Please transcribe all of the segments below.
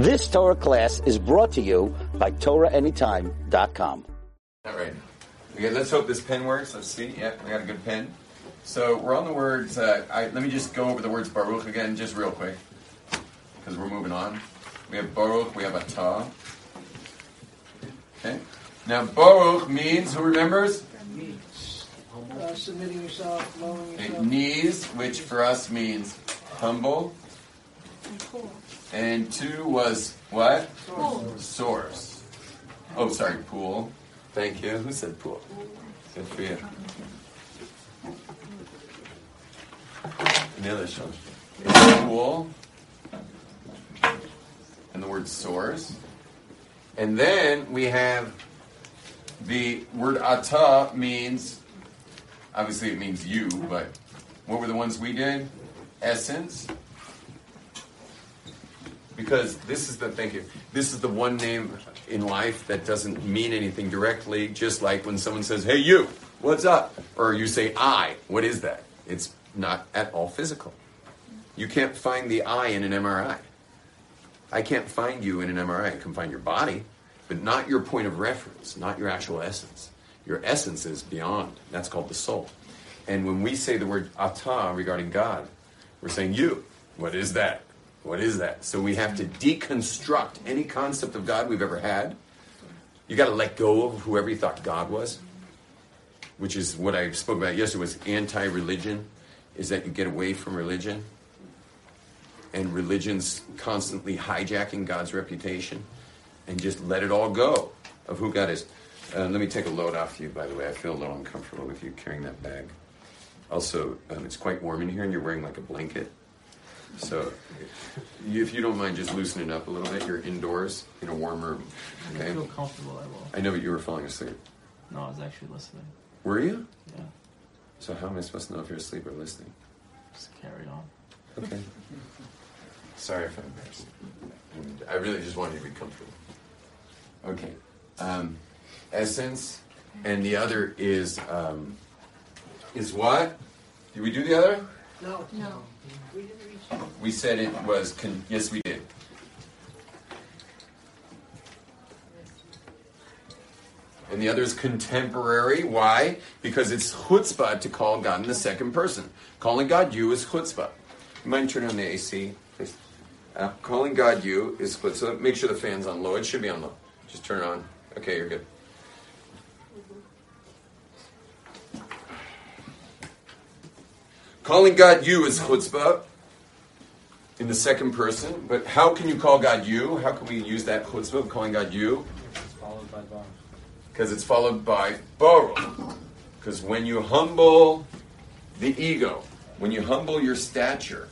This Torah class is brought to you by TorahAnytime.com. All right. Okay, let's hope this pen works. Let's see. Yeah, we got a good pen. So we're on the words. Uh, I, let me just go over the words Baruch again, just real quick, because we're moving on. We have Baruch, we have Atah. Okay. Now Baruch means who remembers? Uh, submitting yourself, lowering Okay, yourself. Knees, which for us means humble. And two was what? Source. Oh, sorry, pool. Thank you. Who said pool? Good for you. And the other. Pool. And the word source. And then we have the word ata means, obviously it means you, but what were the ones we did? Essence. Because this is the thank you. This is the one name in life that doesn't mean anything directly. Just like when someone says, "Hey, you, what's up?" or you say, "I," what is that? It's not at all physical. You can't find the I in an MRI. I can't find you in an MRI. I can find your body, but not your point of reference, not your actual essence. Your essence is beyond. That's called the soul. And when we say the word ata regarding God, we're saying you. What is that? What is that? So we have to deconstruct any concept of God we've ever had. You got to let go of whoever you thought God was, which is what I spoke about yesterday was anti-religion, is that you get away from religion. And religion's constantly hijacking God's reputation and just let it all go of who God is. Uh, let me take a load off you, by the way. I feel a little uncomfortable with you carrying that bag. Also, um, it's quite warm in here, and you're wearing like a blanket. So, if you don't mind just loosening up a little bit, you're indoors in a warm room. I feel comfortable, I will. I know, but you were falling asleep. No, I was actually listening. Were you? Yeah, So, how am I supposed to know if you're asleep or listening? just carry on. Okay. Sorry if I embarrassed you. I really just wanted you to be comfortable. Okay. Um, essence, and the other is um, is what? Did we do the other? No. No. We didn't reach. We said it was. Con- yes, we did. And the other is contemporary. Why? Because it's chutzpah to call God in the second person. Calling God you is chutzpah. You mind turning on the AC, please? Uh, calling God you is chutzpah. Make sure the fan's on low. It should be on low. Just turn it on. Okay, you're good. Calling God you is chutzpah in the second person. But how can you call God you? How can we use that chutzpah of calling God you? Because it's followed by baruch. Because when you humble the ego, when you humble your stature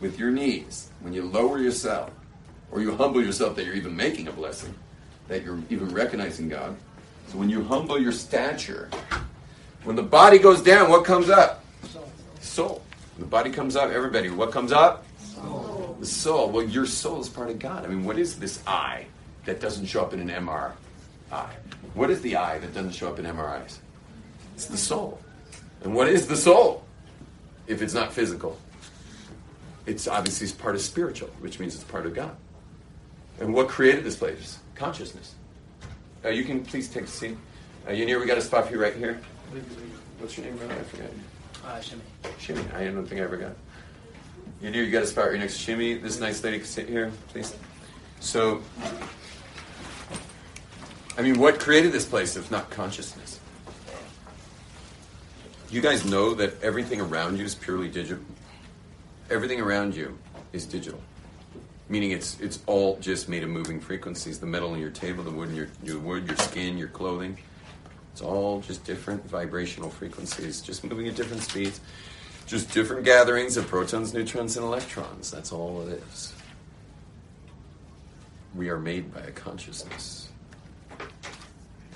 with your knees, when you lower yourself, or you humble yourself that you're even making a blessing, that you're even recognizing God. So when you humble your stature, when the body goes down, what comes up? Soul. When the body comes up, everybody, what comes up? Soul. The soul. Well, your soul is part of God. I mean, what is this I that doesn't show up in an MRI? What is the I that doesn't show up in MRIs? It's the soul. And what is the soul? If it's not physical, it's obviously it's part of spiritual, which means it's part of God. And what created this place? Consciousness. Uh, you can please take a seat. Uh, Yanir we got a spot for you right here. What's your name, brother? I forgot. Uh, shimmy. Shimmy. I don't think I ever got. Yanir you got a spot right next to Shimmy. This nice lady can sit here, please. So, I mean, what created this place if not consciousness? You guys know that everything around you is purely digital. Everything around you is digital, meaning it's it's all just made of moving frequencies. The metal in your table, the wood in your, your wood, your skin, your clothing. It's all just different vibrational frequencies, just moving at different speeds. Just different gatherings of protons, neutrons, and electrons. That's all it is. We are made by a consciousness.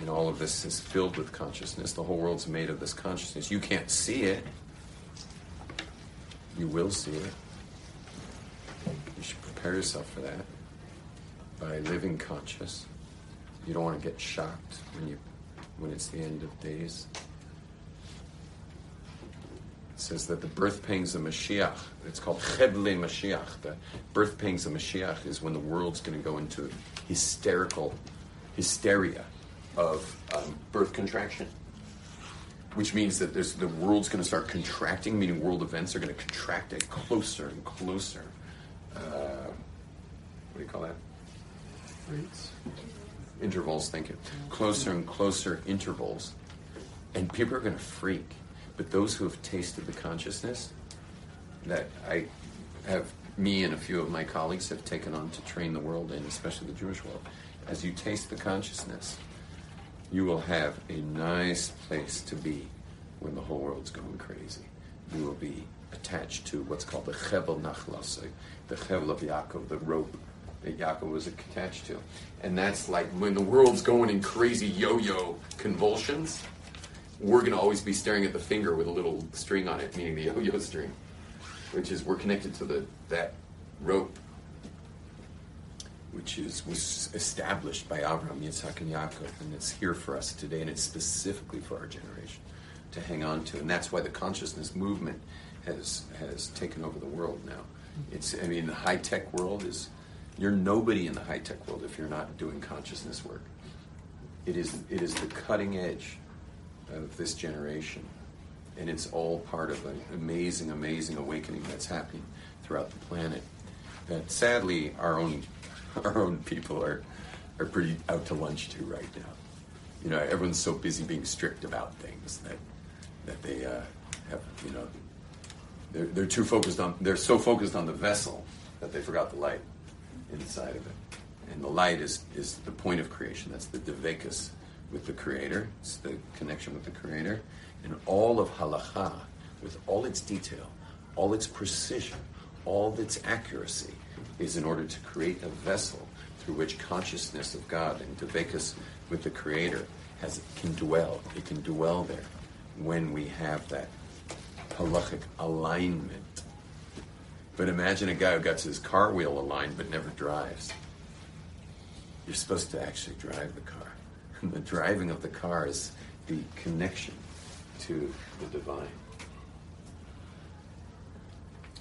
And all of this is filled with consciousness. The whole world's made of this consciousness. You can't see it. You will see it. You should prepare yourself for that by living conscious. You don't want to get shocked when you when it's the end of days. Says that the birth pangs of Mashiach, it's called Chevle Mashiach. The birth pangs of Mashiach is when the world's going to go into hysterical hysteria of um, birth contraction, which means that there's, the world's going to start contracting, meaning world events are going to contract it closer and closer. Uh, what do you call that? Freaks. intervals, thank you. Closer and closer intervals. And people are going to freak. But those who have tasted the consciousness that I have, me and a few of my colleagues have taken on to train the world in, especially the Jewish world, as you taste the consciousness, you will have a nice place to be when the whole world's going crazy. You will be attached to what's called the Chevel Nachlasei, the Chevel of Yaakov, the rope that Yaakov was attached to. And that's like when the world's going in crazy yo yo convulsions, we're going to always be staring at the finger with a little string on it, meaning the yo yo string, which is we're connected to the that rope, which is was established by Abraham, Yitzhak, and Yaakov, and it's here for us today, and it's specifically for our generation to hang on to, and that's why the consciousness movement has has taken over the world now. It's I mean the high tech world is you're nobody in the high tech world if you're not doing consciousness work. It is it is the cutting edge of this generation, and it's all part of an amazing, amazing awakening that's happening throughout the planet. That sadly our own our own people are are pretty out to lunch too right now. You know, everyone's so busy being strict about things that that they uh, have you know they're, they're too focused on they're so focused on the vessel that they forgot the light inside of it. And the light is, is the point of creation. That's the devekus with the creator. It's the connection with the creator. And all of halacha, with all its detail, all its precision, all its accuracy, is in order to create a vessel through which consciousness of God and devekus with the creator has can dwell. It can dwell there when we have that halachic alignment but imagine a guy who gets his car wheel aligned but never drives. You're supposed to actually drive the car. The driving of the car is the connection to the divine.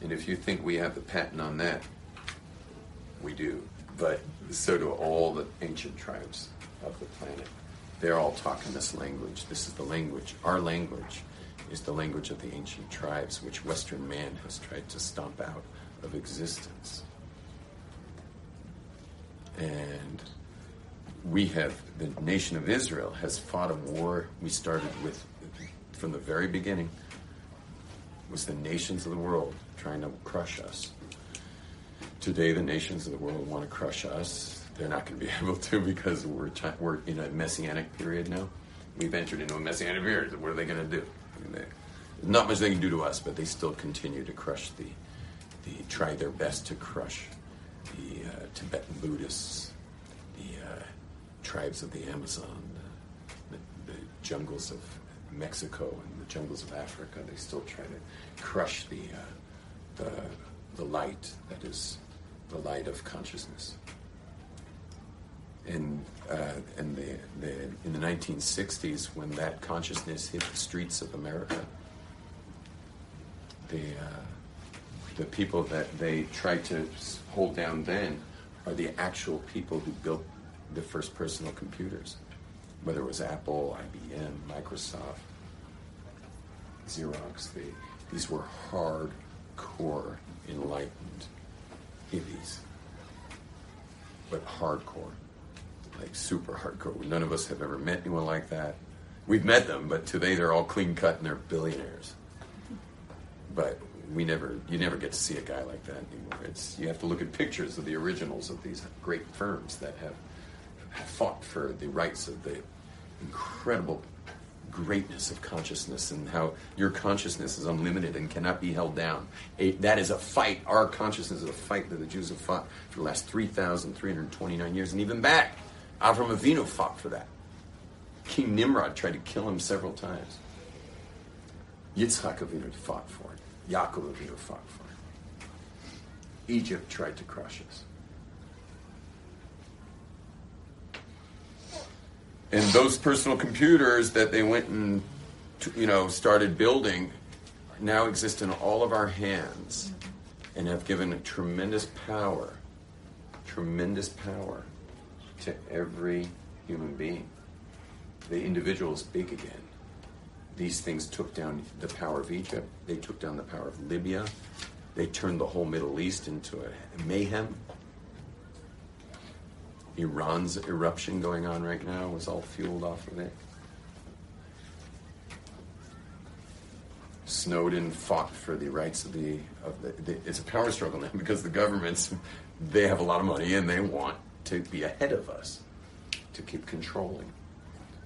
And if you think we have the patent on that, we do. But so do all the ancient tribes of the planet. They're all talking this language. This is the language, our language is the language of the ancient tribes, which Western man has tried to stomp out of existence. And we have, the nation of Israel has fought a war we started with from the very beginning, was the nations of the world trying to crush us. Today, the nations of the world want to crush us. They're not going to be able to because we're, we're in a messianic period now. We've entered into a messianic period. What are they going to do? They, not much they can do to us, but they still continue to crush the, the try their best to crush the uh, Tibetan Buddhists, tribes of the Amazon, the, the, jungles of Mexico and the jungles of Africa. They still try to crush the, uh, the, the light that is the light of consciousness. And, uh, and the, the, in the 1960s, when that consciousness hit the streets of America, the, uh, the people that they tried to hold down then are the actual people who built the first personal computers, whether it was Apple, IBM, Microsoft, Xerox. They, these were hardcore enlightened hippies, but hardcore like super hardcore. None of us have ever met anyone like that. We've met them, but today they're all clean cut and they're billionaires. But we never, you never get to see a guy like that anymore. It's you have to look at pictures of the originals of these great firms that have, have fought for the rights of the incredible greatness of consciousness and how your consciousness is unlimited and cannot be held down. That is a fight. Our consciousness is a fight that the Jews have fought for the last 3,329 years and even back. Avram Avinu fought for that. King Nimrod tried to kill him several times. Yitzhak Avinu fought for it. Yaakov Avinu fought for it. Egypt tried to crush us. And those personal computers that they went and you know started building now exist in all of our hands and have given a tremendous power, tremendous power to every human being. The individuals big again. These things took down the power of Egypt, they took down the power of Libya, they turned the whole Middle East into a mayhem. Iran's eruption going on right now was all fueled off of it. Snowden fought for the rights of the of the, the. It's a power struggle now because the governments they have a lot of money and they want to be ahead of us to keep controlling.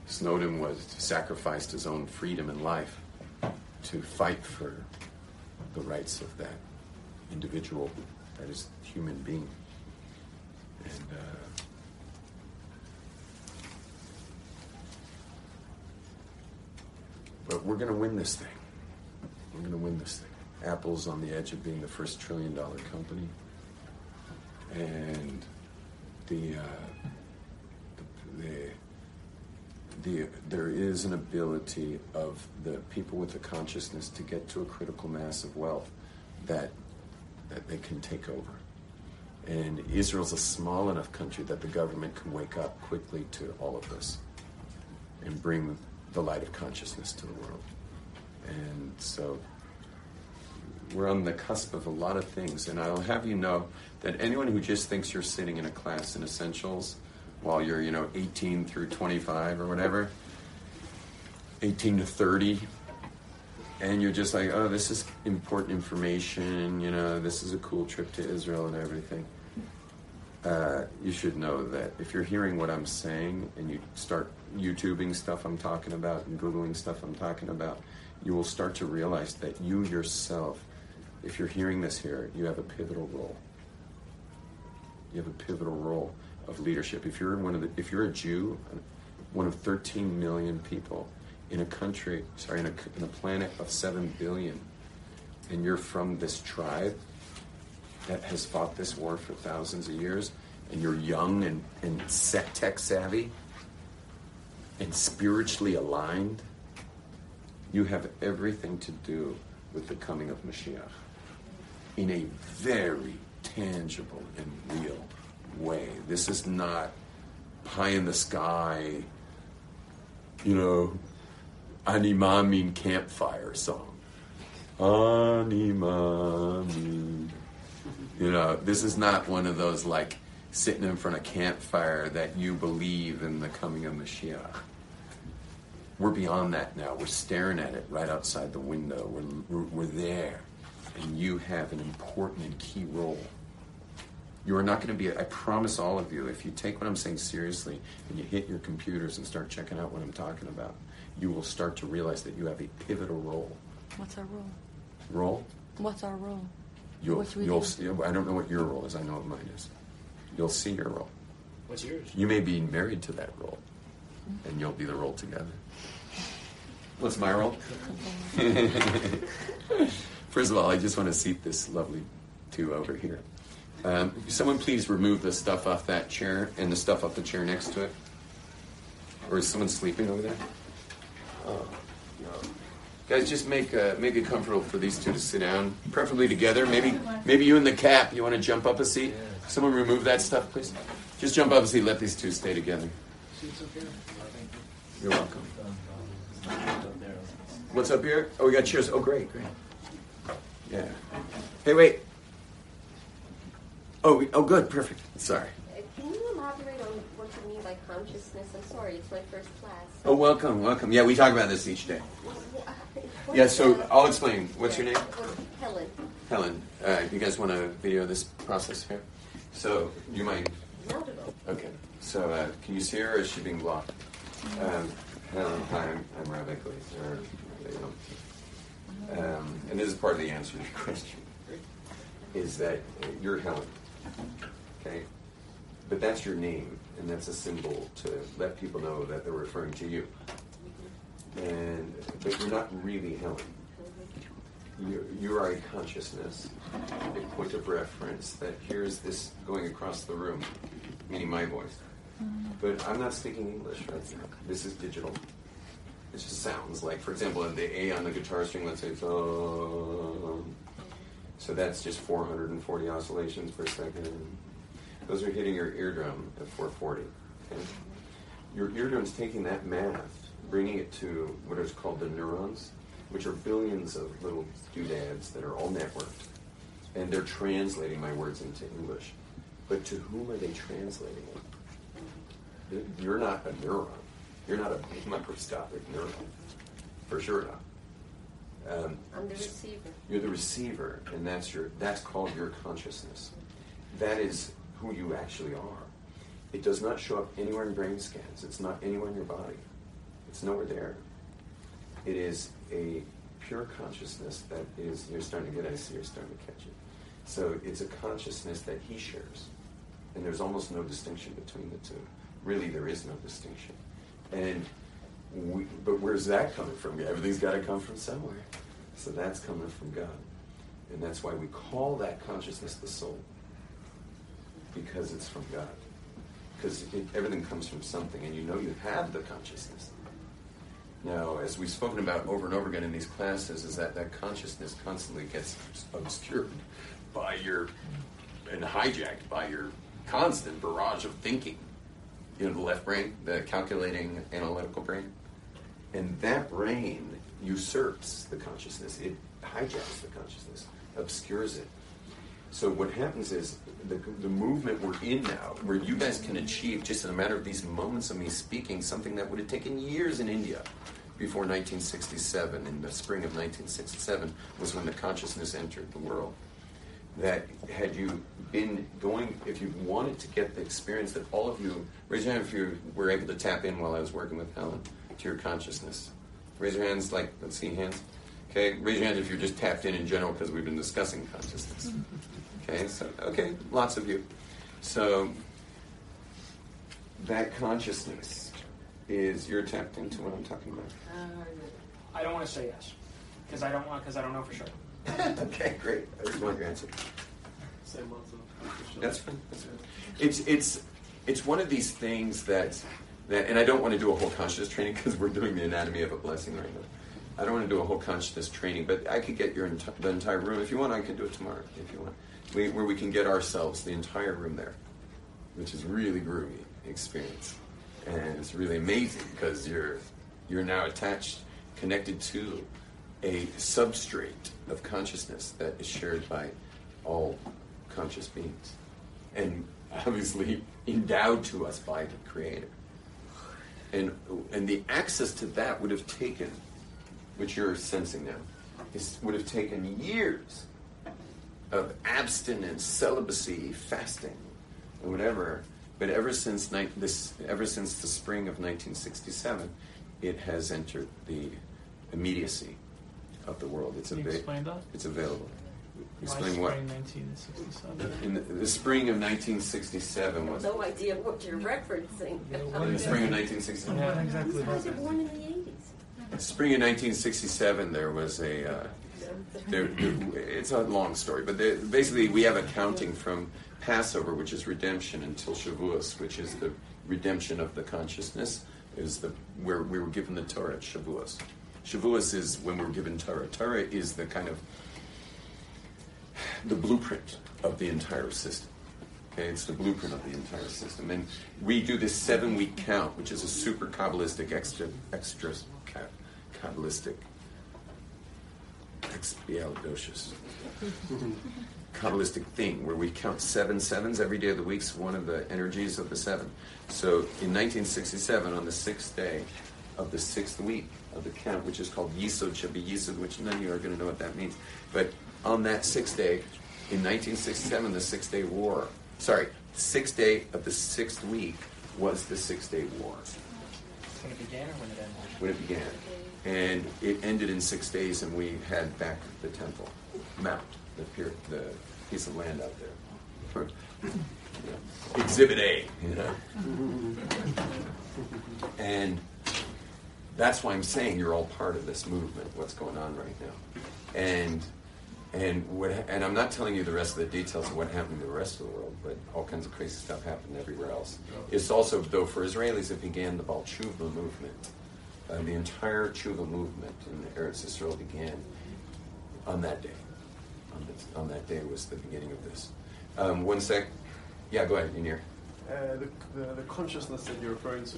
Snowden was sacrificed his own freedom and life to fight for the rights of that individual, that is human being, and. Uh, but we're going to win this thing. We're going to win this thing. Apple's on the edge of being the first trillion dollar company. And the, uh, the, the, the, there is an ability of the people with the consciousness to get to a critical mass of wealth that, that they can take over. And Israel's a small enough country that the government can wake up quickly to all of this and bring the light of consciousness to the world. And so we're on the cusp of a lot of things. And I'll have you know that anyone who just thinks you're sitting in a class in essentials while you're, you know, 18 through 25 or whatever, 18 to 30, and you're just like, oh, this is important information, you know, this is a cool trip to Israel and everything. Uh, you should know that if you're hearing what I'm saying and you start YouTubing stuff I'm talking about and Googling stuff I'm talking about, you will start to realize that you yourself, if you're hearing this here, you have a pivotal role. You have a pivotal role of leadership. If you're one of the, if you're a Jew, one of 13 million people in a country, sorry, in a, in a planet of 7 billion, and you're from this tribe that has fought this war for thousands of years, and you're young and, and tech savvy and spiritually aligned, you have everything to do with the coming of Mashiach in a very tangible and real way. This is not pie in the sky, you know, Ani Maamin campfire song. Ani Maamin. You know, this is not one of those like sitting in front of a campfire that you believe in the coming of Mashiach. We're beyond that now. We're staring at it right outside the window. We're, we're, we're there. And you have an important and key role. You are not going to be, I promise all of you, if you take what I'm saying seriously and you hit your computers and start checking out what I'm talking about, you will start to realize that you have a pivotal role. What's our role? Role? What's our role? You'll, What we you'll, do? see- I don't know what your role is. I know what mine is. You'll see your role. What's yours? You may be married to that role, and you'll be the role together. What's my role? First of all, I just want to seat this lovely two over here. Um, someone please remove the stuff off that chair and the stuff off the chair next to it. Or is someone sleeping over there? Oh, no. Guys, just make uh, make it comfortable for these two to sit down, preferably together. Maybe maybe you and the cap. You want to jump up a seat? Someone remove that stuff, please. Just jump up a seat. Let these two stay together. Seats up here. You're welcome. What's up here? Oh, we got chairs. Oh, great, great. Yeah. Hey, wait. Oh, we, oh, good, perfect. Sorry. Uh, Can you elaborate on what you mean by consciousness? I'm sorry, it's my first class. Oh, welcome, welcome. Yeah, we talk about this each day. What Yeah, so the- I'll explain. What's your name? Helen. Helen. Uh, you guys want to video this process here? So, you mind? Not at all. Okay. So, uh, can you see her is she being blocked? Um, Helen, hi, I'm, I'm Rabbi Glazer. Um, and this is part of the answer to your question. Is that uh, you're Helen. Okay? But that's your name, and that's a symbol to let people know that they're referring to you. And but you're not really Helen. You, you are a consciousness, a point of reference that hears this going across the room, meaning my voice. But I'm not speaking English right now. This is digital. It just sounds like, for example, the A on the guitar string, let's say it's um. So that's just 440 oscillations per second. Those are hitting your eardrum at 440. Okay? Your eardrum's taking that math, bringing it to what is called the neurons, which are billions of little doodads that are all networked. And they're translating my words into English. But to whom are they translating it? You're not a neuron. You're not a microscopic neuron. For sure not. Um, I'm the receiver. you're the receiver, and that's your that's called your consciousness. That is who you actually are. It does not show up anywhere in brain scans. It's not anywhere in your body. It's nowhere there. It is a pure consciousness that is you're starting to get I see you're starting to catch it. So it's a consciousness that he shares. And there's almost no distinction between the two. Really there is no distinction. And we, but where's that coming from? Everything's got to come from somewhere. So that's coming from God. And that's why we call that consciousness the soul. Because it's from God. Because everything comes from something, and you know you have the consciousness. Now, as we've spoken about over and over again in these classes, is that that consciousness constantly gets obscured by your, and hijacked by your constant barrage of thinking. You know, the left brain, the calculating analytical brain. And that brain usurps the consciousness. It hijacks the consciousness, obscures it. So what happens is the, the movement we're in now, where you guys can achieve just in a matter of these moments of me speaking, something that would have taken years in India before 1967, in the spring of 1967, was when the consciousness entered the world. That had you been going, if you wanted to get the experience that all of you, raise your hand if you were able to tap in while I was working with Helen to your consciousness. Raise your hands, like, let's see hands. Okay, raise your hands if you're just tapped in in general because we've been discussing consciousness. Okay, so, okay, lots of you. So, that consciousness is, you're tapped into what I'm talking about. Uh, I don't want to say yes because I don't want because I don't know for sure. okay, great. I just want your answer. Say lots. That's fine. That's fine. It's it's it's one of these things that that, and I don't want to do a whole consciousness training because we're doing the anatomy of a blessing right now. I don't want to do a whole consciousness training, but I could get your enti- the entire room if you want. I can do it tomorrow if you want, we, where we can get ourselves the entire room there, which is really groovy experience, and it's really amazing because you're you're now attached, connected to a substrate of consciousness that is shared by all conscious beings, and obviously endowed to us by the Creator. And and the access to that would have taken, which you're sensing now, is would have taken years of abstinence, celibacy, fasting, whatever. But ever since ni- this, ever since the spring of 1967, it has entered the immediacy of the world. It's Can you ava- explain that? It's available. Why Explain what? spring 1967? In the, the spring of 1967 was. No idea what you're referencing. Yeah, In the is spring of 1967. What exactly I was happened? born in the 80s. Spring of 1967, there was a. Uh, there, it's a long story, but basically we have a counting from Passover, which is redemption, until Shavuos, which is the redemption of the consciousness, is the where we were given the Torah at Shavuos. Shavuos is when we're given Torah. Torah is the kind of the blueprint of the entire system. Okay, it's the blueprint of the entire system, and we do this seven-week count, which is a super kabbalistic, extra, extra kabbalistic, expialidocious, kabbalistic thing where we count seven sevens every day of the week. It's one of the energies of the seven. So in 1967, on the sixth day of the sixth week of the count, which is called Yisod Shabi Yisod, which none of you are going to know what that means, but on that sixth day, in 1967, the Six Day War, sorry, sixth day of the sixth week was the Six Day War When it began or when it ended? when it began. And it ended in six days, and we had back the temple, Mount, the, pier, the piece of land out there. You know, Exhibit A, you know? And that's why I'm saying you're all part of this movement, what's going on right now. And and what and I'm not telling you the rest of the details of what happened in the rest of the world, but all kinds of crazy stuff happened everywhere else. It's also though for Israelis it began the Baal Tshuva movement Uh, the entire Tshuva movement in Eretz Israel began on that day. On, this, on that day was the beginning of this. Um, one sec. Yeah, go ahead, Yanir. Uh, the, the, the consciousness that you're referring to,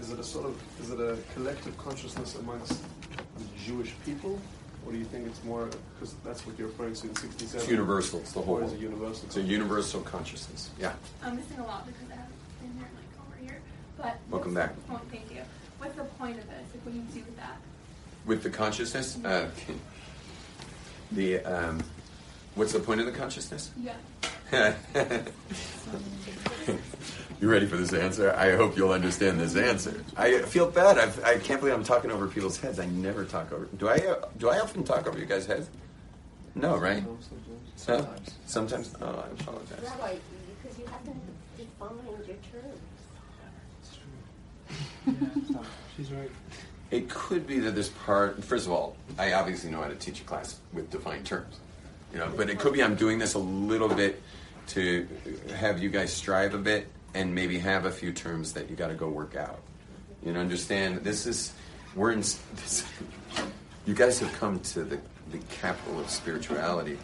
is it a sort of, is it a collective consciousness amongst the Jewish people? Or do you think it's more, because that's what you're referring to in 67? It's universal. It's the whole Or is world. it universal? It's a universal consciousness. Yeah. I'm missing a lot because I haven't been here like over here. But Welcome back. the point- thank you. What's the point of this? Like, what do you do with that? With the consciousness, uh, the um, what's the point of the consciousness? Yeah. you ready for this answer? I hope you'll understand this answer. I feel bad. I've, I can't believe I'm talking over people's heads. I never talk over. Do I? Uh, do I often talk over you guys' heads? No, right? No? Sometimes. Sometimes. Oh, I apologize. Rabbi, because you haven't defined your terms. She's right. It could be that this part. First of all, I obviously know how to teach a class with defined terms, you know. But it could be I'm doing this a little bit to have you guys strive a bit and maybe have a few terms that you got to go work out. You know, understand this is we're in. This, you guys have come to the the capital of spirituality.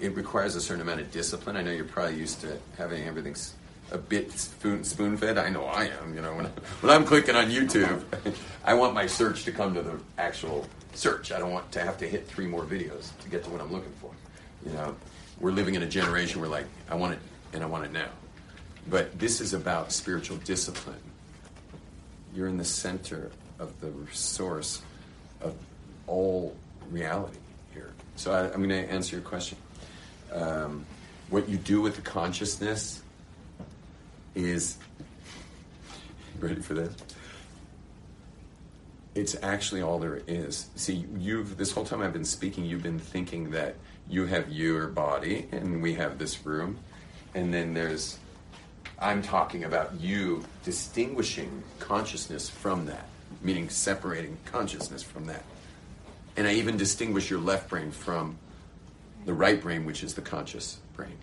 It requires a certain amount of discipline. I know you're probably used to having everything s- a bit spoon spoon fed. I know I am. You know, when, when I'm clicking on YouTube, I want my search to come to the actual search. I don't want to have to hit three more videos to get to what I'm looking for. You know, we're living in a generation where like I want it and I want it now. But this is about spiritual discipline. You're in the center of the source of all reality here. So I, I'm going to answer your question. Um, what you do with the consciousness is ready for this. It's actually all there is. See, you've this whole time I've been speaking, you've been thinking that you have your body and we have this room, and then there's I'm talking about you distinguishing consciousness from that, meaning separating consciousness from that. And I even distinguish your left brain from the right brain, which is the conscious brain,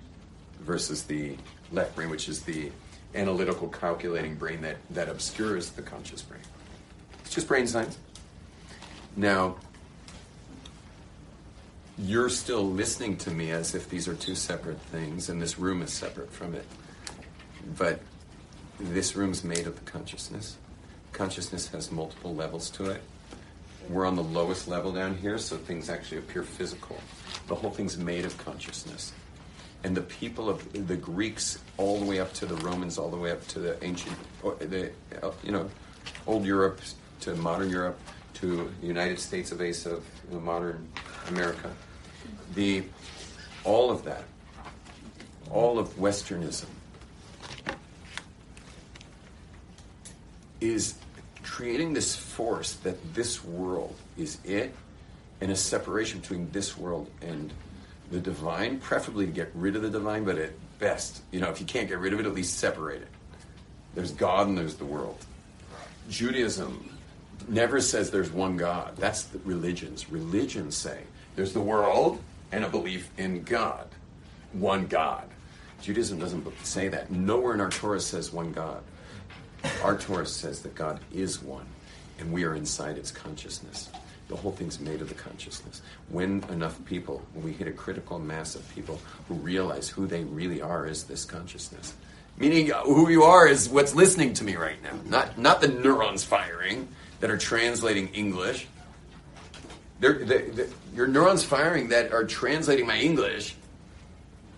versus the left brain, which is the analytical, calculating brain that, that obscures the conscious brain. It's just brain science. Now, you're still listening to me as if these are two separate things, and this room is separate from it. But this room's made of the consciousness. Consciousness has multiple levels to it. We're on the lowest level down here, so things actually appear physical. The whole thing's made of consciousness. And the people of the Greeks, all the way up to the Romans, all the way up to the ancient, the uh, you know, old Europe to modern Europe to the United States of Asia, of you know, modern America, the all of that, all of Westernism, is creating this force that this world is it and a separation between this world and the divine, preferably to get rid of the divine, but at best, you know, if you can't get rid of it, at least separate it. There's God and there's the world. Judaism never says there's one God. That's the religions. Religions say there's the world and a belief in God. One God. Judaism doesn't say that. Nowhere in our Torah says one God. Our Torah says that God is one, and we are inside its consciousness. The whole thing's made of the consciousness. When enough people, when we hit a critical mass of people who realize who they really are is this consciousness. Meaning, uh, who you are is what's listening to me right now, not not the neurons firing that are translating English. They're, they they your neurons firing that are translating my English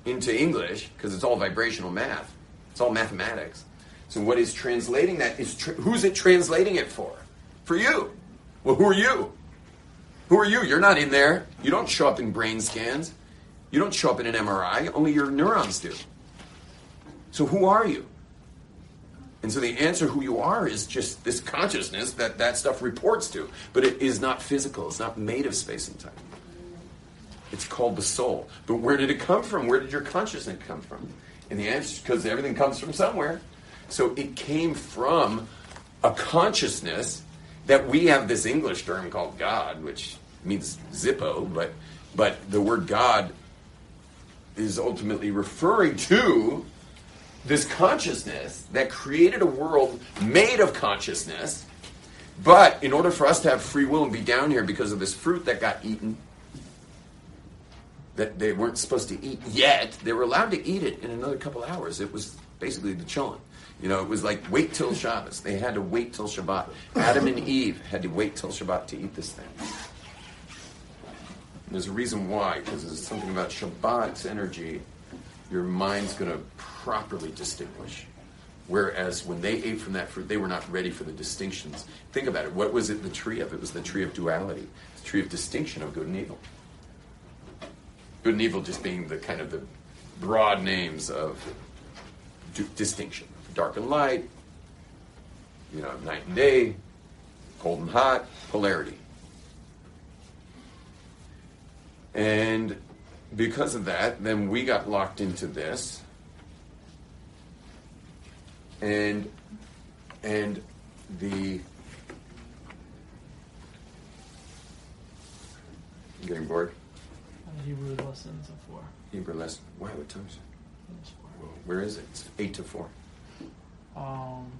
into English because it's all vibrational math. It's all mathematics. So what is translating that is tr- who's it translating it for? For you. Well, who are you? Who are you? You're not in there. You don't show up in brain scans. You don't show up in an MRI. Only your neurons do. So who are you? And so the answer who you are is just this consciousness that that stuff reports to, but it is not physical. It's not made of space and time. It's called the soul. But where did it come from? Where did your consciousness come from? And the answer is because everything comes from somewhere. So it came from a consciousness that we have this English term called God, which means Zippo, but but the word God is ultimately referring to this consciousness that created a world made of consciousness But in order for us to have free will and be down here because of this fruit that got eaten, that they weren't supposed to eat yet, they were allowed to eat it in another couple hours. It was basically the chillin'. You know, it was like wait till Shabbos. They had to wait till Shabbat. Adam and Eve had to wait till Shabbat to eat this thing. There's a reason why, because there's something about Shabbat's energy, your mind's going to properly distinguish. Whereas when they ate from that fruit, they were not ready for the distinctions. Think about it. What was it the tree of? It was the tree of duality, the tree of distinction of good and evil. Good and evil just being the kind of the broad names of distinction. Dark and light, you know, night and day, cold and hot, polarity. And because of that, then we got locked into this. And and the I'm getting bored. Hebrew lessons of four. Hebrew lesson. Wow, what time is it? It's four. Whoa, Where is it? It's eight to four. Um,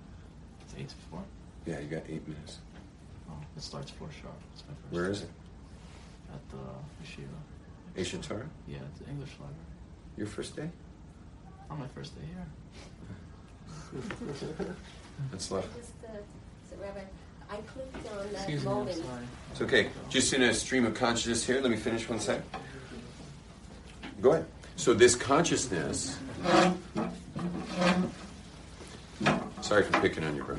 it's eight to four. Yeah, you got eight minutes. Oh, it starts four sharp. It's my first. Where is it? At the yeshiva. Aish HaTorah? Yeah, it's the English library. Your first day? On my first day here. That's love. Just, uh, so Rabbi, I clicked on that Excuse moment. sorry. It's okay. Just in a stream of consciousness here. Let me finish one sec. Go ahead. So this consciousness. Sorry for picking on you, bro.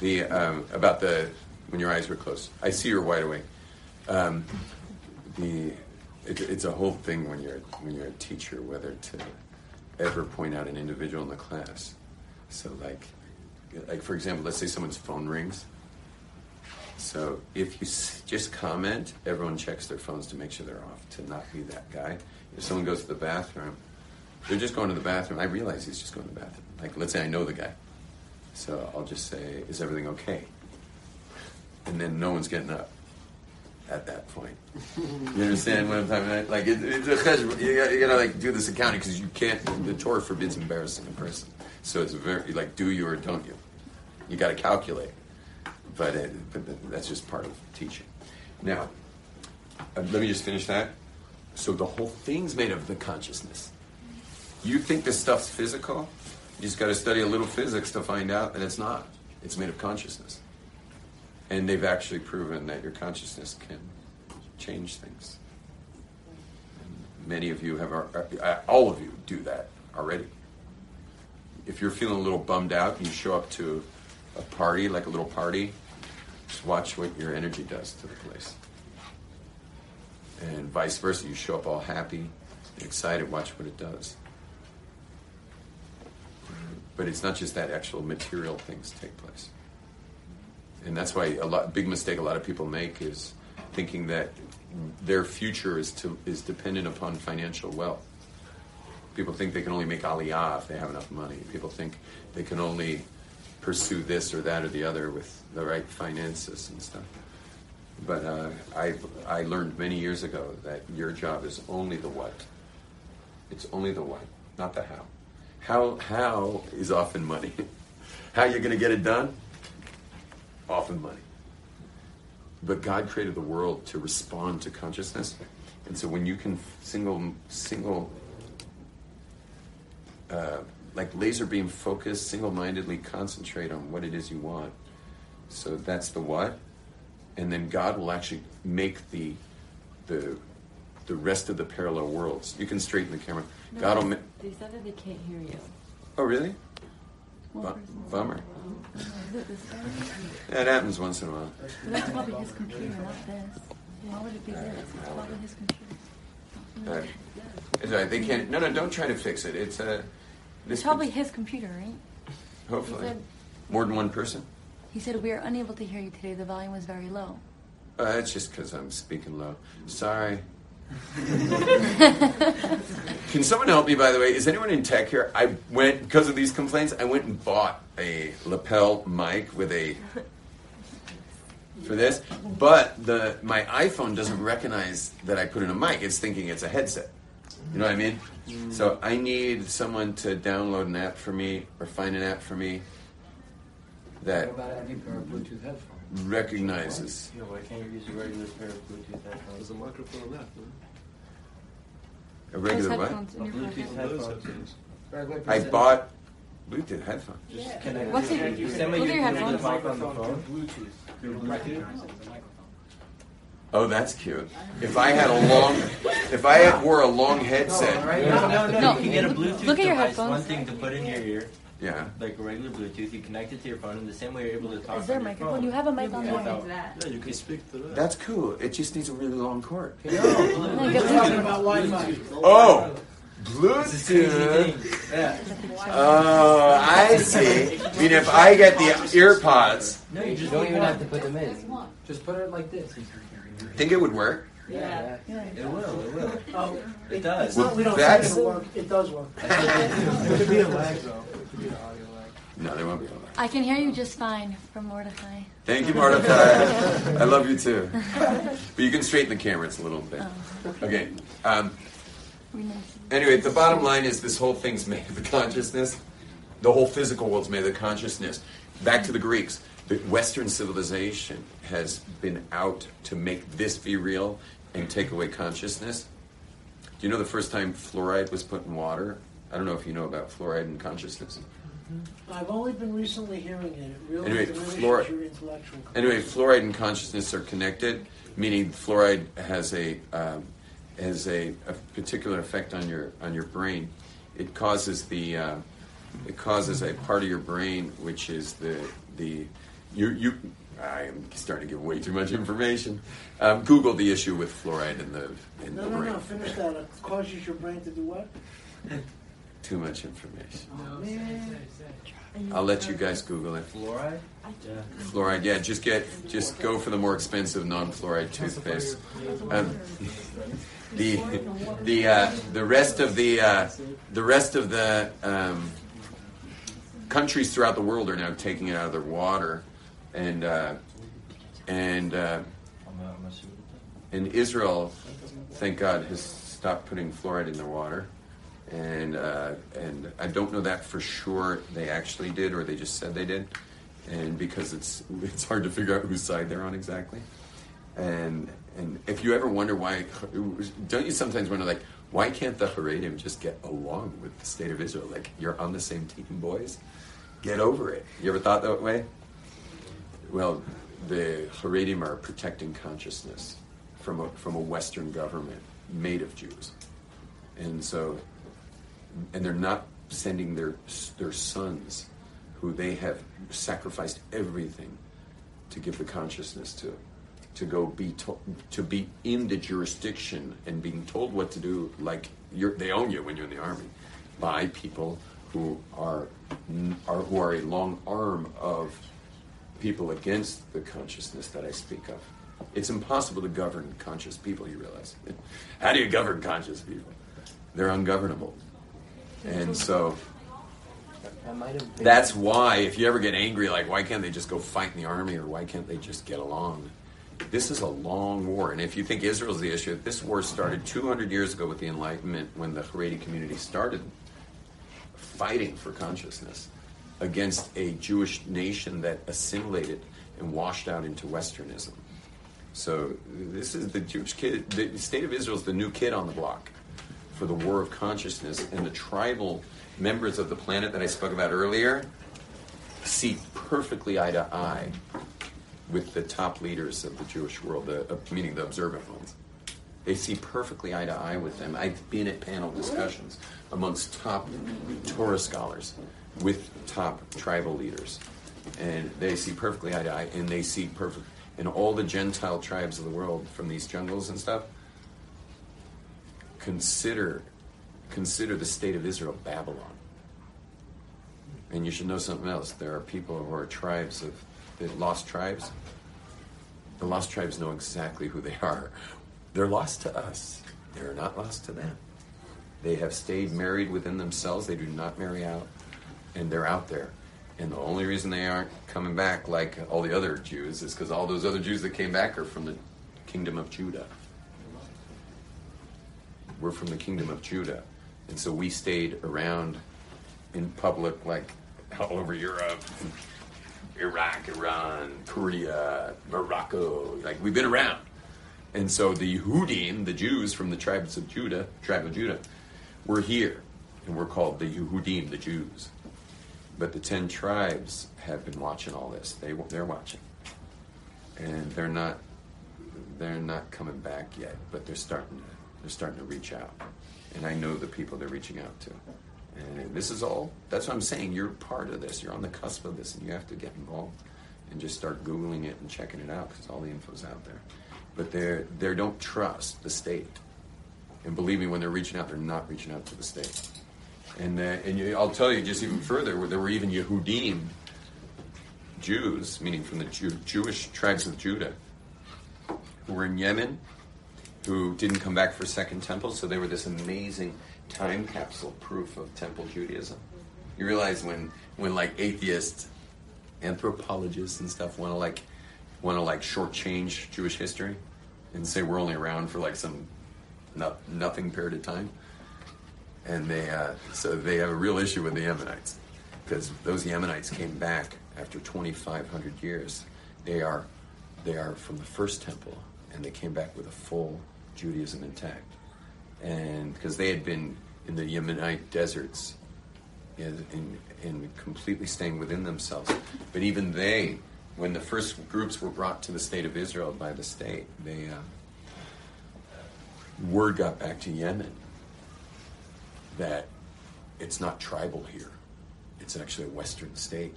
The um, about the when your eyes were closed. I see you're wide awake. Um, the it, it's a whole thing when you're when you're a teacher whether to ever point out an individual in the class. So like like for example, let's say someone's phone rings. So if you s- just comment, everyone checks their phones to make sure they're off to not be that guy. If someone goes to the bathroom, they're just going to the bathroom. I realize he's just going to the bathroom. Like let's say I know the guy, so I'll just say, "Is everything okay?" And then no one's getting up at that point. You understand what I'm talking about? Like it, it's a you, gotta, you gotta like do this accounting because you can't. The Torah forbids embarrassing a person. So it's very like do you or don't you. You got to calculate but, it, but that's just part of teaching. Now, uh, let me just finish that. So the whole thing's made of the consciousness. You think this stuff's physical? You just got to study a little physics to find out that it's not. It's made of consciousness, and they've actually proven that your consciousness can change things. And many of you have, uh, all of you do that already. If you're feeling a little bummed out, and you show up to a party, like a little party, just watch what your energy does to the place. And vice versa, you show up all happy and excited, watch what it does. But it's not just that actual material things take place. And that's why a lot big mistake a lot of people make is thinking that their future is to is dependent upon financial wealth. People think they can only make aliyah if they have enough money. People think they can only pursue this or that or the other with the right finances and stuff. But uh, I I learned many years ago that your job is only the what. It's only the what, not the how. How how is often money. how you're going to get it done? Often money. But God created the world to respond to consciousness, and so when you can single single uh, like laser beam focus, single mindedly concentrate on what it is you want. So that's the what, and then God will actually make the the the rest of the parallel worlds. You can straighten the camera. No, God will. they- Ma- They said that they can't hear you. oh really? Bu- bummer. that. Look, this guy right here. That happens once in a while. But that's probably his computer, not this. Why would it be this? It's probably his computer. Uh, it's all right. They can't. No, no. Don't try to fix it. It's a. Uh, It's probably his computer, right? Hopefully, said, more than one person. he said, We are unable to hear you today. The volume was very low. Uh, that's just because I'm speaking low. Sorry. Can someone help me, by the way? Is anyone in tech here? I went, because of these complaints, I went and bought a lapel mic with a. for this. But the my iPhone doesn't recognize that I put in a mic. It's thinking it's a headset. You know what I mean? Mm. So I need someone to download an app for me or find an app for me that What about any pair of Bluetooth headphones? Recognizes. Yeah, why can't you use a regular pair of Bluetooth headphones? There's a microphone on that. No? A regular what? headphones in A your Bluetooth headphones. headphones. I bought Bluetooth headphones. Just connect. What's it- connect- look same way at your connect headphones. mic on the Microphone phone. to Bluetooth. Through It Bluetooth. recognizes the microphone. Oh, that's cute. If I had a long, if I had, wore a long headset, Right? No, no, no. No. You can get a Bluetooth Look at your device, headphones. one thing to put in your ear, yeah. like a regular Bluetooth. You connect it to your phone, and the same way you're able to talk Is there a your microphone? phone. You have a mic on Yeah, there. without- Yeah, you can speak to that. That's cool. It just needs a really long cord. No, No, Bluetooth. get We're talking about Wi-Fi. Oh, It's Bluetooth. Yeah. Oh, I see. I mean, if I get the ear pods, No, you just don't even have to put them in. Just put it like this. think it would work. Yeah. Yeah. It will. It will. Oh, It does. it's not, we don't think it'll work. It does work. it could be a lag though. It could be an audio lag. No, there won't be a lag. I can hear you just fine from Mordecai. Thank you, Mordecai. I love you too. But you can straighten the camera. It's a little bit. Okay. Um, anyway, the bottom line is this whole thing's made of the consciousness. The whole physical world's made of the consciousness. Back to the Greeks. The Western civilization has been out to make this be real and take away consciousness. Do you know the first time fluoride was put in water? I don't know if you know about fluoride and consciousness. I've only been recently hearing it. It really Anyway, fluoride- your intellectual. Anyway, fluoride and consciousness are connected, meaning fluoride has a um, has a, a particular effect on your on your brain. It causes the uh, it causes a part of your brain which is the the you you. I am starting to give way too much information. Um, Google the issue with fluoride in the in No, the no, brain. no. Finish that. It causes your brain to do what? Too much information. Oh, man. I'll let you guys Google it. Fluoride. Yeah. Fluoride, yeah. Just get, just go for the more expensive non-fluoride toothpaste. Um, the the uh, the rest of the uh, the rest of the um, countries throughout the world are now taking it out of their water, and uh, and uh, and Israel, thank God, has stopped putting fluoride in their water. And uh, and I don't know that for sure they actually did or they just said they did, and because it's it's hard to figure out whose side they're on exactly. And and if you ever wonder why, don't you sometimes wonder like why can't the Haredim just get along with the state of Israel? Like you're on the same team, boys. Get over it. You ever thought that way? Well, the Haredim are protecting consciousness from a, from a Western government made of Jews, and so, and they're not sending their their sons, who they have sacrificed everything to give the consciousness to, to go be to, to be in the jurisdiction and being told what to do, like you're, they own you when you're in the army, by people who are are who are a long arm of people against the consciousness that I speak of. It's impossible to govern conscious people, you realize. How do you govern conscious people? They're ungovernable. And so that's why, if you ever get angry, like, why can't they just go fight in the army or why can't they just get along? This is a long war. And if you think Israel's the issue, this war started 200 years ago with the Enlightenment when the Haredi community started fighting for consciousness against a Jewish nation that assimilated and washed out into Westernism. So this is the Jewish kid. The state of Israel is the new kid on the block for the war of consciousness, and the tribal members of the planet that I spoke about earlier see perfectly eye to eye with the top leaders of the Jewish world, the, uh, meaning the observant ones. They see perfectly eye to eye with them. I've been at panel discussions amongst top Torah scholars with top tribal leaders, and they see perfectly eye to eye, and they see perfect. And all the Gentile tribes of the world from these jungles and stuff consider consider the state of Israel Babylon. And you should know something else. There are people who are tribes of the lost tribes. The lost tribes know exactly who they are. They're lost to us. They're not lost to them. They have stayed married within themselves. They do not marry out. And they're out there. And the only reason they aren't coming back like all the other Jews is because all those other Jews that came back are from the kingdom of Judah. We're from the kingdom of Judah. And so we stayed around in public, like all over Europe, Iraq, Iran, Korea, Morocco. Like we've been around. And so the Yehudim, the Jews from the tribes of Judah, tribe of Judah, were here. And we're called the Yehudim, the Jews. But the ten tribes have been watching all this. They, they're watching. And they're not they're not coming back yet, but they're starting to they're starting to reach out. And I know the people they're reaching out to. And this is all that's what I'm saying. You're part of this. You're on the cusp of this and you have to get involved and just start Googling it and checking it out because all the info's out there. But they they don't trust the state. And believe me, when they're reaching out, they're not reaching out to the state. And, uh, and you, I'll tell you just even further, there were even Yehudim, Jews, meaning from the Jew, Jewish tribes of Judah, who were in Yemen, who didn't come back for Second Temple, so they were this amazing time capsule proof of Temple Judaism. You realize when, when like atheists, anthropologists and stuff want to like want to like shortchange Jewish history and say we're only around for like some no, nothing period of time, and they uh, so they have a real issue with the Yemenites because those Yemenites came back after 2,500 years. They are they are from the first temple, and they came back with a full Judaism intact, and because they had been in the Yemenite deserts, in, in, in completely staying within themselves. But even they, when the first groups were brought to the state of Israel by the state, they uh, word got back to Yemen that it's not tribal here. It's actually a Western state.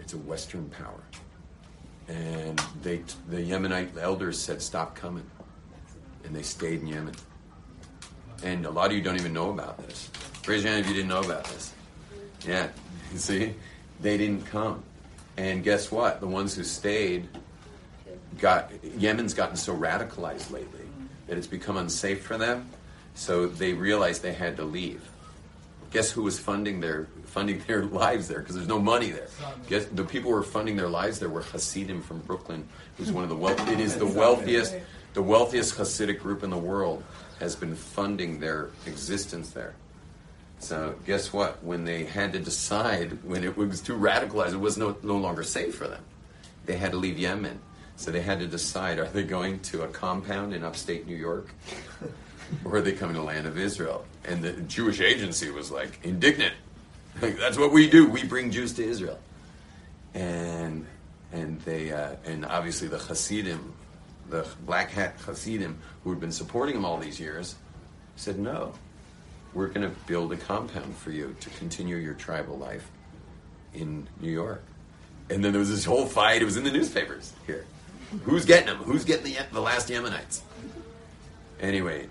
It's a Western power. And they, the Yemenite elders said, stop coming. And they stayed in Yemen. And a lot of you don't even know about this. Raise your hand if you didn't know about this. Yeah, you see? They didn't come. And guess what? The ones who stayed got, Yemen's gotten so radicalized lately that it's become unsafe for them. So they realized they had to leave. Guess who was funding their funding their lives there? Because there's no money there. Guess the people who were funding their lives there were Hasidim from Brooklyn, who's one of the wealth. It is the wealthiest, the wealthiest Hasidic group in the world has been funding their existence there. So guess what? When they had to decide, when it was too radicalized, it was no, no longer safe for them. They had to leave Yemen. So they had to decide: Are they going to a compound in upstate New York, or are they coming to the land of Israel? And the Jewish agency was like indignant. Like, That's what we do. We bring Jews to Israel. And and they uh, and obviously the Hasidim, the black hat Hasidim who had been supporting them all these years, said no. We're going to build a compound for you to continue your tribal life in New York. And then there was this whole fight. It was in the newspapers here. Who's getting them? Who's getting the, the last Yemenites? Anyway,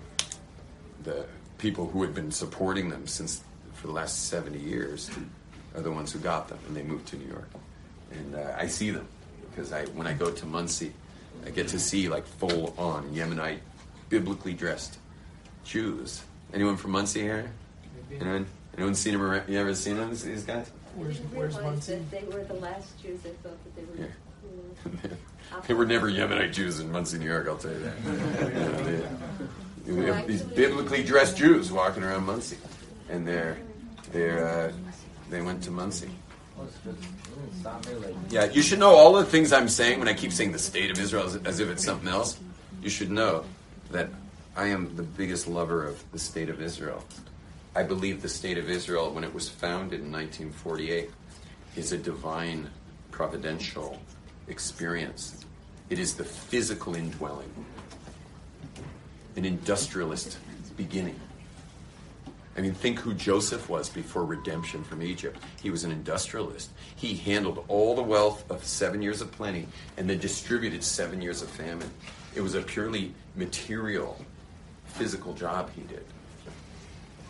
the people who had been supporting them since for the last 70 years are the ones who got them, and they moved to New York. And uh, I see them because I, when I go to Monsey, I get to see like full on Yemenite, biblically dressed Jews. Anyone from Monsey here? Anyone? Anyone seen them? around- You ever seen them? These guys? I didn't realize that they were the last Jews. I thought that they were. Yeah. you know, They were never Yemenite Jews in Monsey, New York. I'll tell you that. Yeah, these biblically dressed Jews walking around Monsey, and they're they're uh, they went to Monsey. Yeah, you should know all the things I'm saying when I keep saying the state of Israel as if it's something else. You should know that I am the biggest lover of the state of Israel. I believe the state of Israel, when it was founded in 1948, is a divine, providential experience. It is the physical indwelling, an industrialist beginning. I mean, think who Joseph was before redemption from Egypt. He was an industrialist. He handled all the wealth of seven years of plenty and then distributed seven years of famine. It was a purely material, physical job he did.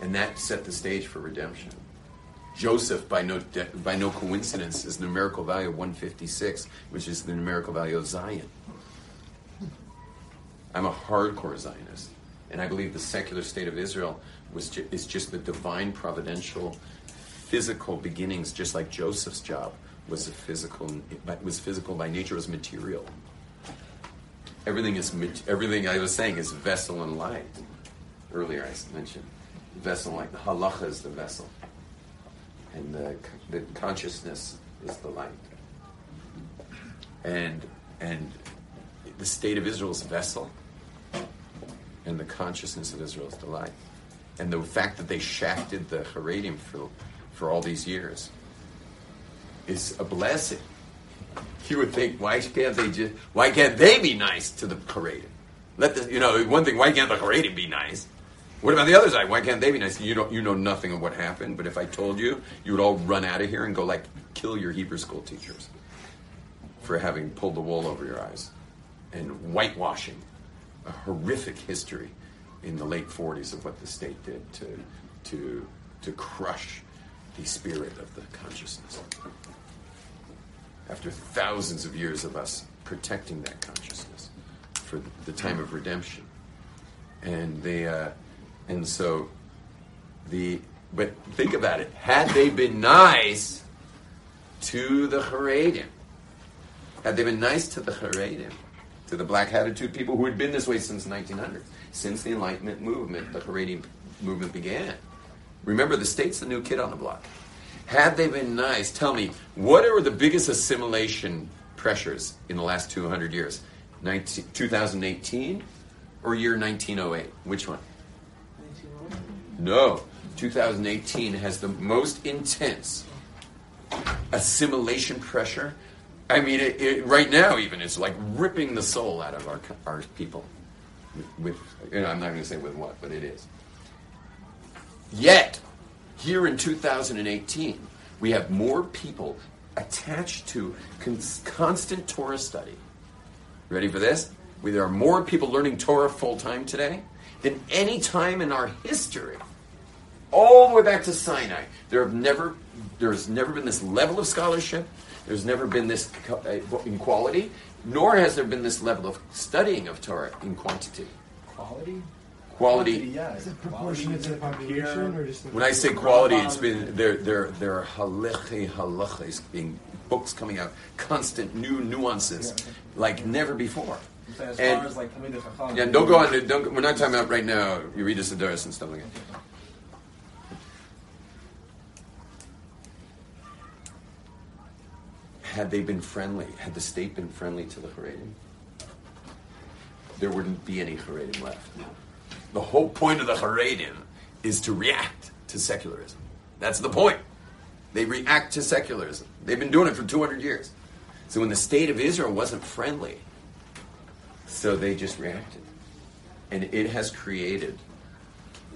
And that set the stage for redemption. Joseph, by no, de- by no coincidence, is the numerical value of 156, which is the numerical value of Zion. I'm a hardcore Zionist, and I believe the secular state of Israel was ju- is just the divine, providential, physical beginnings, just like Joseph's job was a physical was physical by nature, was material. Everything is everything I was saying is vessel and light. Earlier I mentioned vessel and light. The halacha is the vessel, and the, the consciousness is the light. and and the state of Israel's vessel, and the consciousness of Israel's delight, and the fact that they shafted the Haredim for for all these years is a blessing. You would think, why can't they just? Why can't they be nice to the Haredim? Let the you know one thing. Why can't the Haredim be nice? What about the other side? Why can't they be nice? You don't you know nothing of what happened. But if I told you, you would all run out of here and go like kill your Hebrew school teachers for having pulled the wool over your eyes and whitewashing a horrific history in the late 40s of what the state did to to to crush the spirit of the consciousness. After thousands of years of us protecting that consciousness for the time of redemption. And they uh, and so the but think about it. Had they been nice to the Haredim had they been nice to the Haredim to the black attitude people who had been this way since 1900 since the Enlightenment movement the Haredim movement began remember the state's the new kid on the block had they been nice, tell me, what are the biggest assimilation pressures in the last 200 years? 19, 2018 or year 1908? Which one? Oh no. 2018 has the most intense assimilation pressure. I mean, it, it, right now, even, it's like ripping the soul out of our, our people. With, you know, I'm not going to say with what, but it is. Yet, here in 2018, we have more people attached to cons- constant Torah study. Ready for this? We, there are more people learning Torah full time today than any time in our history. All the way back to Sinai. There have never, there's never been this level of scholarship. There's never been this co- uh, in quality, nor has there been this level of studying of Torah in quantity. Quality? Quality. Yeah. Is it proportionate to the population or just When I say quality, it's been there. There, there are halachi halachas being books coming out, constant new nuances, like never before. As And- far as like Yeah, don't go on. Don't. We're not talking about right now. You read us Sedaris and stuff like that. Had they been friendly, had the state been friendly to the Haredim, there wouldn't be any Haredim left. The whole point of the Haredim is to react to secularism. That's the point. They react to secularism. They've been doing it for 200 years. So when the state of Israel wasn't friendly, so they just reacted. And it has created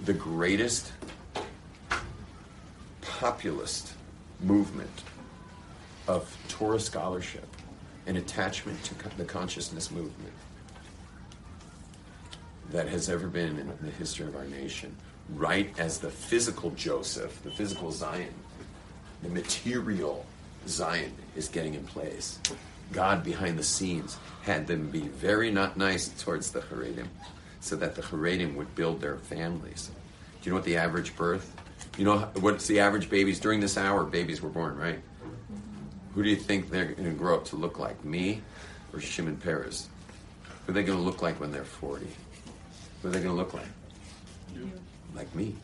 the greatest populist movement of Torah scholarship and attachment to the consciousness movement that has ever been in the history of our nation. Right as the physical Joseph, the physical Zion, the material Zion is getting in place. God behind the scenes had them be very not nice towards the Haredim so that the Haredim would build their families. Do you know what the average birth? You know what's the average babies during this hour? Babies were born, right? Who do you think they're going to grow up to look like? Me or Shimon Peres? Who are they going to look like when they're 40? Who are they going to look like? Like me.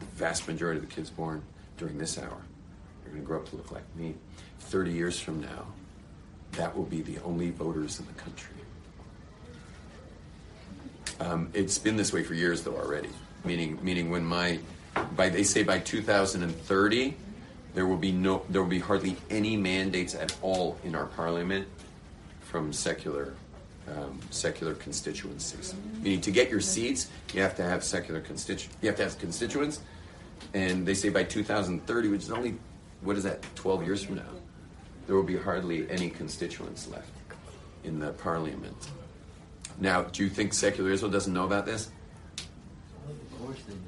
The vast majority of the kids born during this hour are going to grow up to look like me. 30 years from now, that will be the only voters in the country. Um, it's been this way for years, though, already. Meaning, meaning when my, by they say by 2030, there will be no, there will be hardly any mandates at all in our parliament from secular, um, secular constituencies. Meaning, to get your seats, you have to have secular constitu, you have to have constituents, and they say by 2030, which is only, what is that, 12 years from now, there will be hardly any constituents left in the parliament. Now, do you think secular Israel doesn't know about this?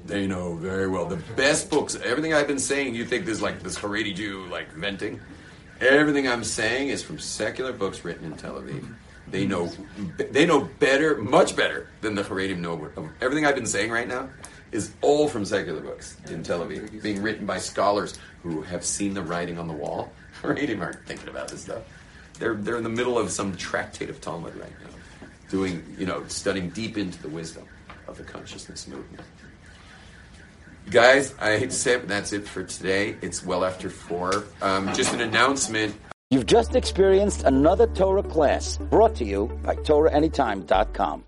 They know very well. The best books, everything I've been saying, you think there's like this Haredi Jew like venting. Everything I'm saying is from secular books written in Tel Aviv. They know, they know better, much better than the Haredim know. Everything I've been saying right now is all from secular books in Tel Aviv, being written by scholars who have seen the writing on the wall. Haredim aren't thinking about this stuff. They're they're in the middle of some tractate of Talmud right now, doing you know studying deep into the wisdom of the consciousness movement. Guys, I hate to say it, but that's it for today. It's well after four. Um, just an announcement. You've just experienced another Torah class brought to you by TorahAnytime.com.